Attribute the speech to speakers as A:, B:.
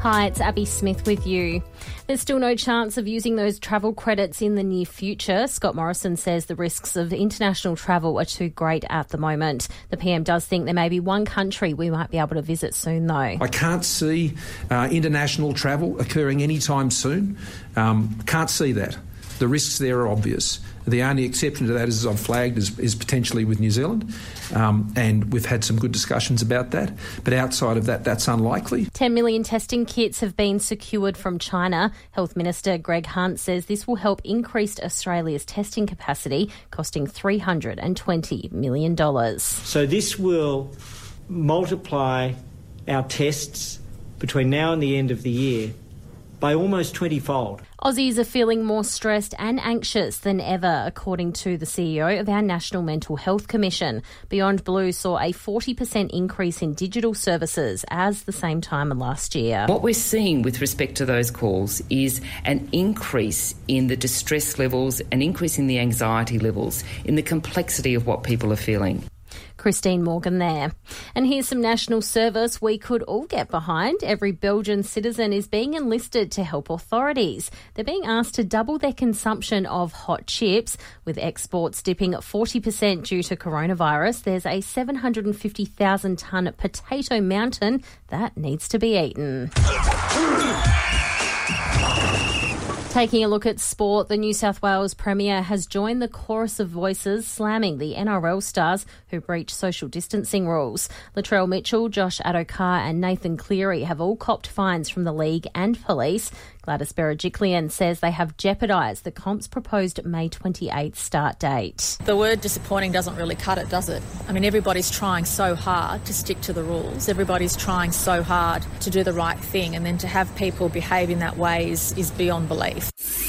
A: Hi, it's Abby Smith with you. There's still no chance of using those travel credits in the near future. Scott Morrison says the risks of international travel are too great at the moment. The PM does think there may be one country we might be able to visit soon, though.
B: I can't see uh, international travel occurring anytime soon. Um, can't see that. The risks there are obvious. The only exception to that, as I've flagged, is, is potentially with New Zealand, um, and we've had some good discussions about that. But outside of that, that's unlikely.
A: 10 million testing kits have been secured from China. Health Minister Greg Hunt says this will help increase Australia's testing capacity, costing $320 million.
C: So this will multiply our tests between now and the end of the year by almost 20 fold.
A: Aussies are feeling more stressed and anxious than ever, according to the CEO of our National Mental Health Commission. Beyond Blue saw a 40% increase in digital services as the same time last year.
D: What we're seeing with respect to those calls is an increase in the distress levels, an increase in the anxiety levels, in the complexity of what people are feeling.
A: Christine Morgan there. And here's some national service we could all get behind. Every Belgian citizen is being enlisted to help authorities. They're being asked to double their consumption of hot chips, with exports dipping 40% due to coronavirus. There's a 750,000 tonne potato mountain that needs to be eaten. Taking a look at sport, the New South Wales Premier has joined the chorus of voices slamming the NRL stars who breach social distancing rules. Latrell Mitchell, Josh Addo-Carr and Nathan Cleary have all copped fines from the league and police. Gladys Berejiklian says they have jeopardised the comp's proposed May 28th start date.
E: The word disappointing doesn't really cut it, does it? I mean, everybody's trying so hard to stick to the rules. Everybody's trying so hard to do the right thing, and then to have people behave in that way is, is beyond belief life.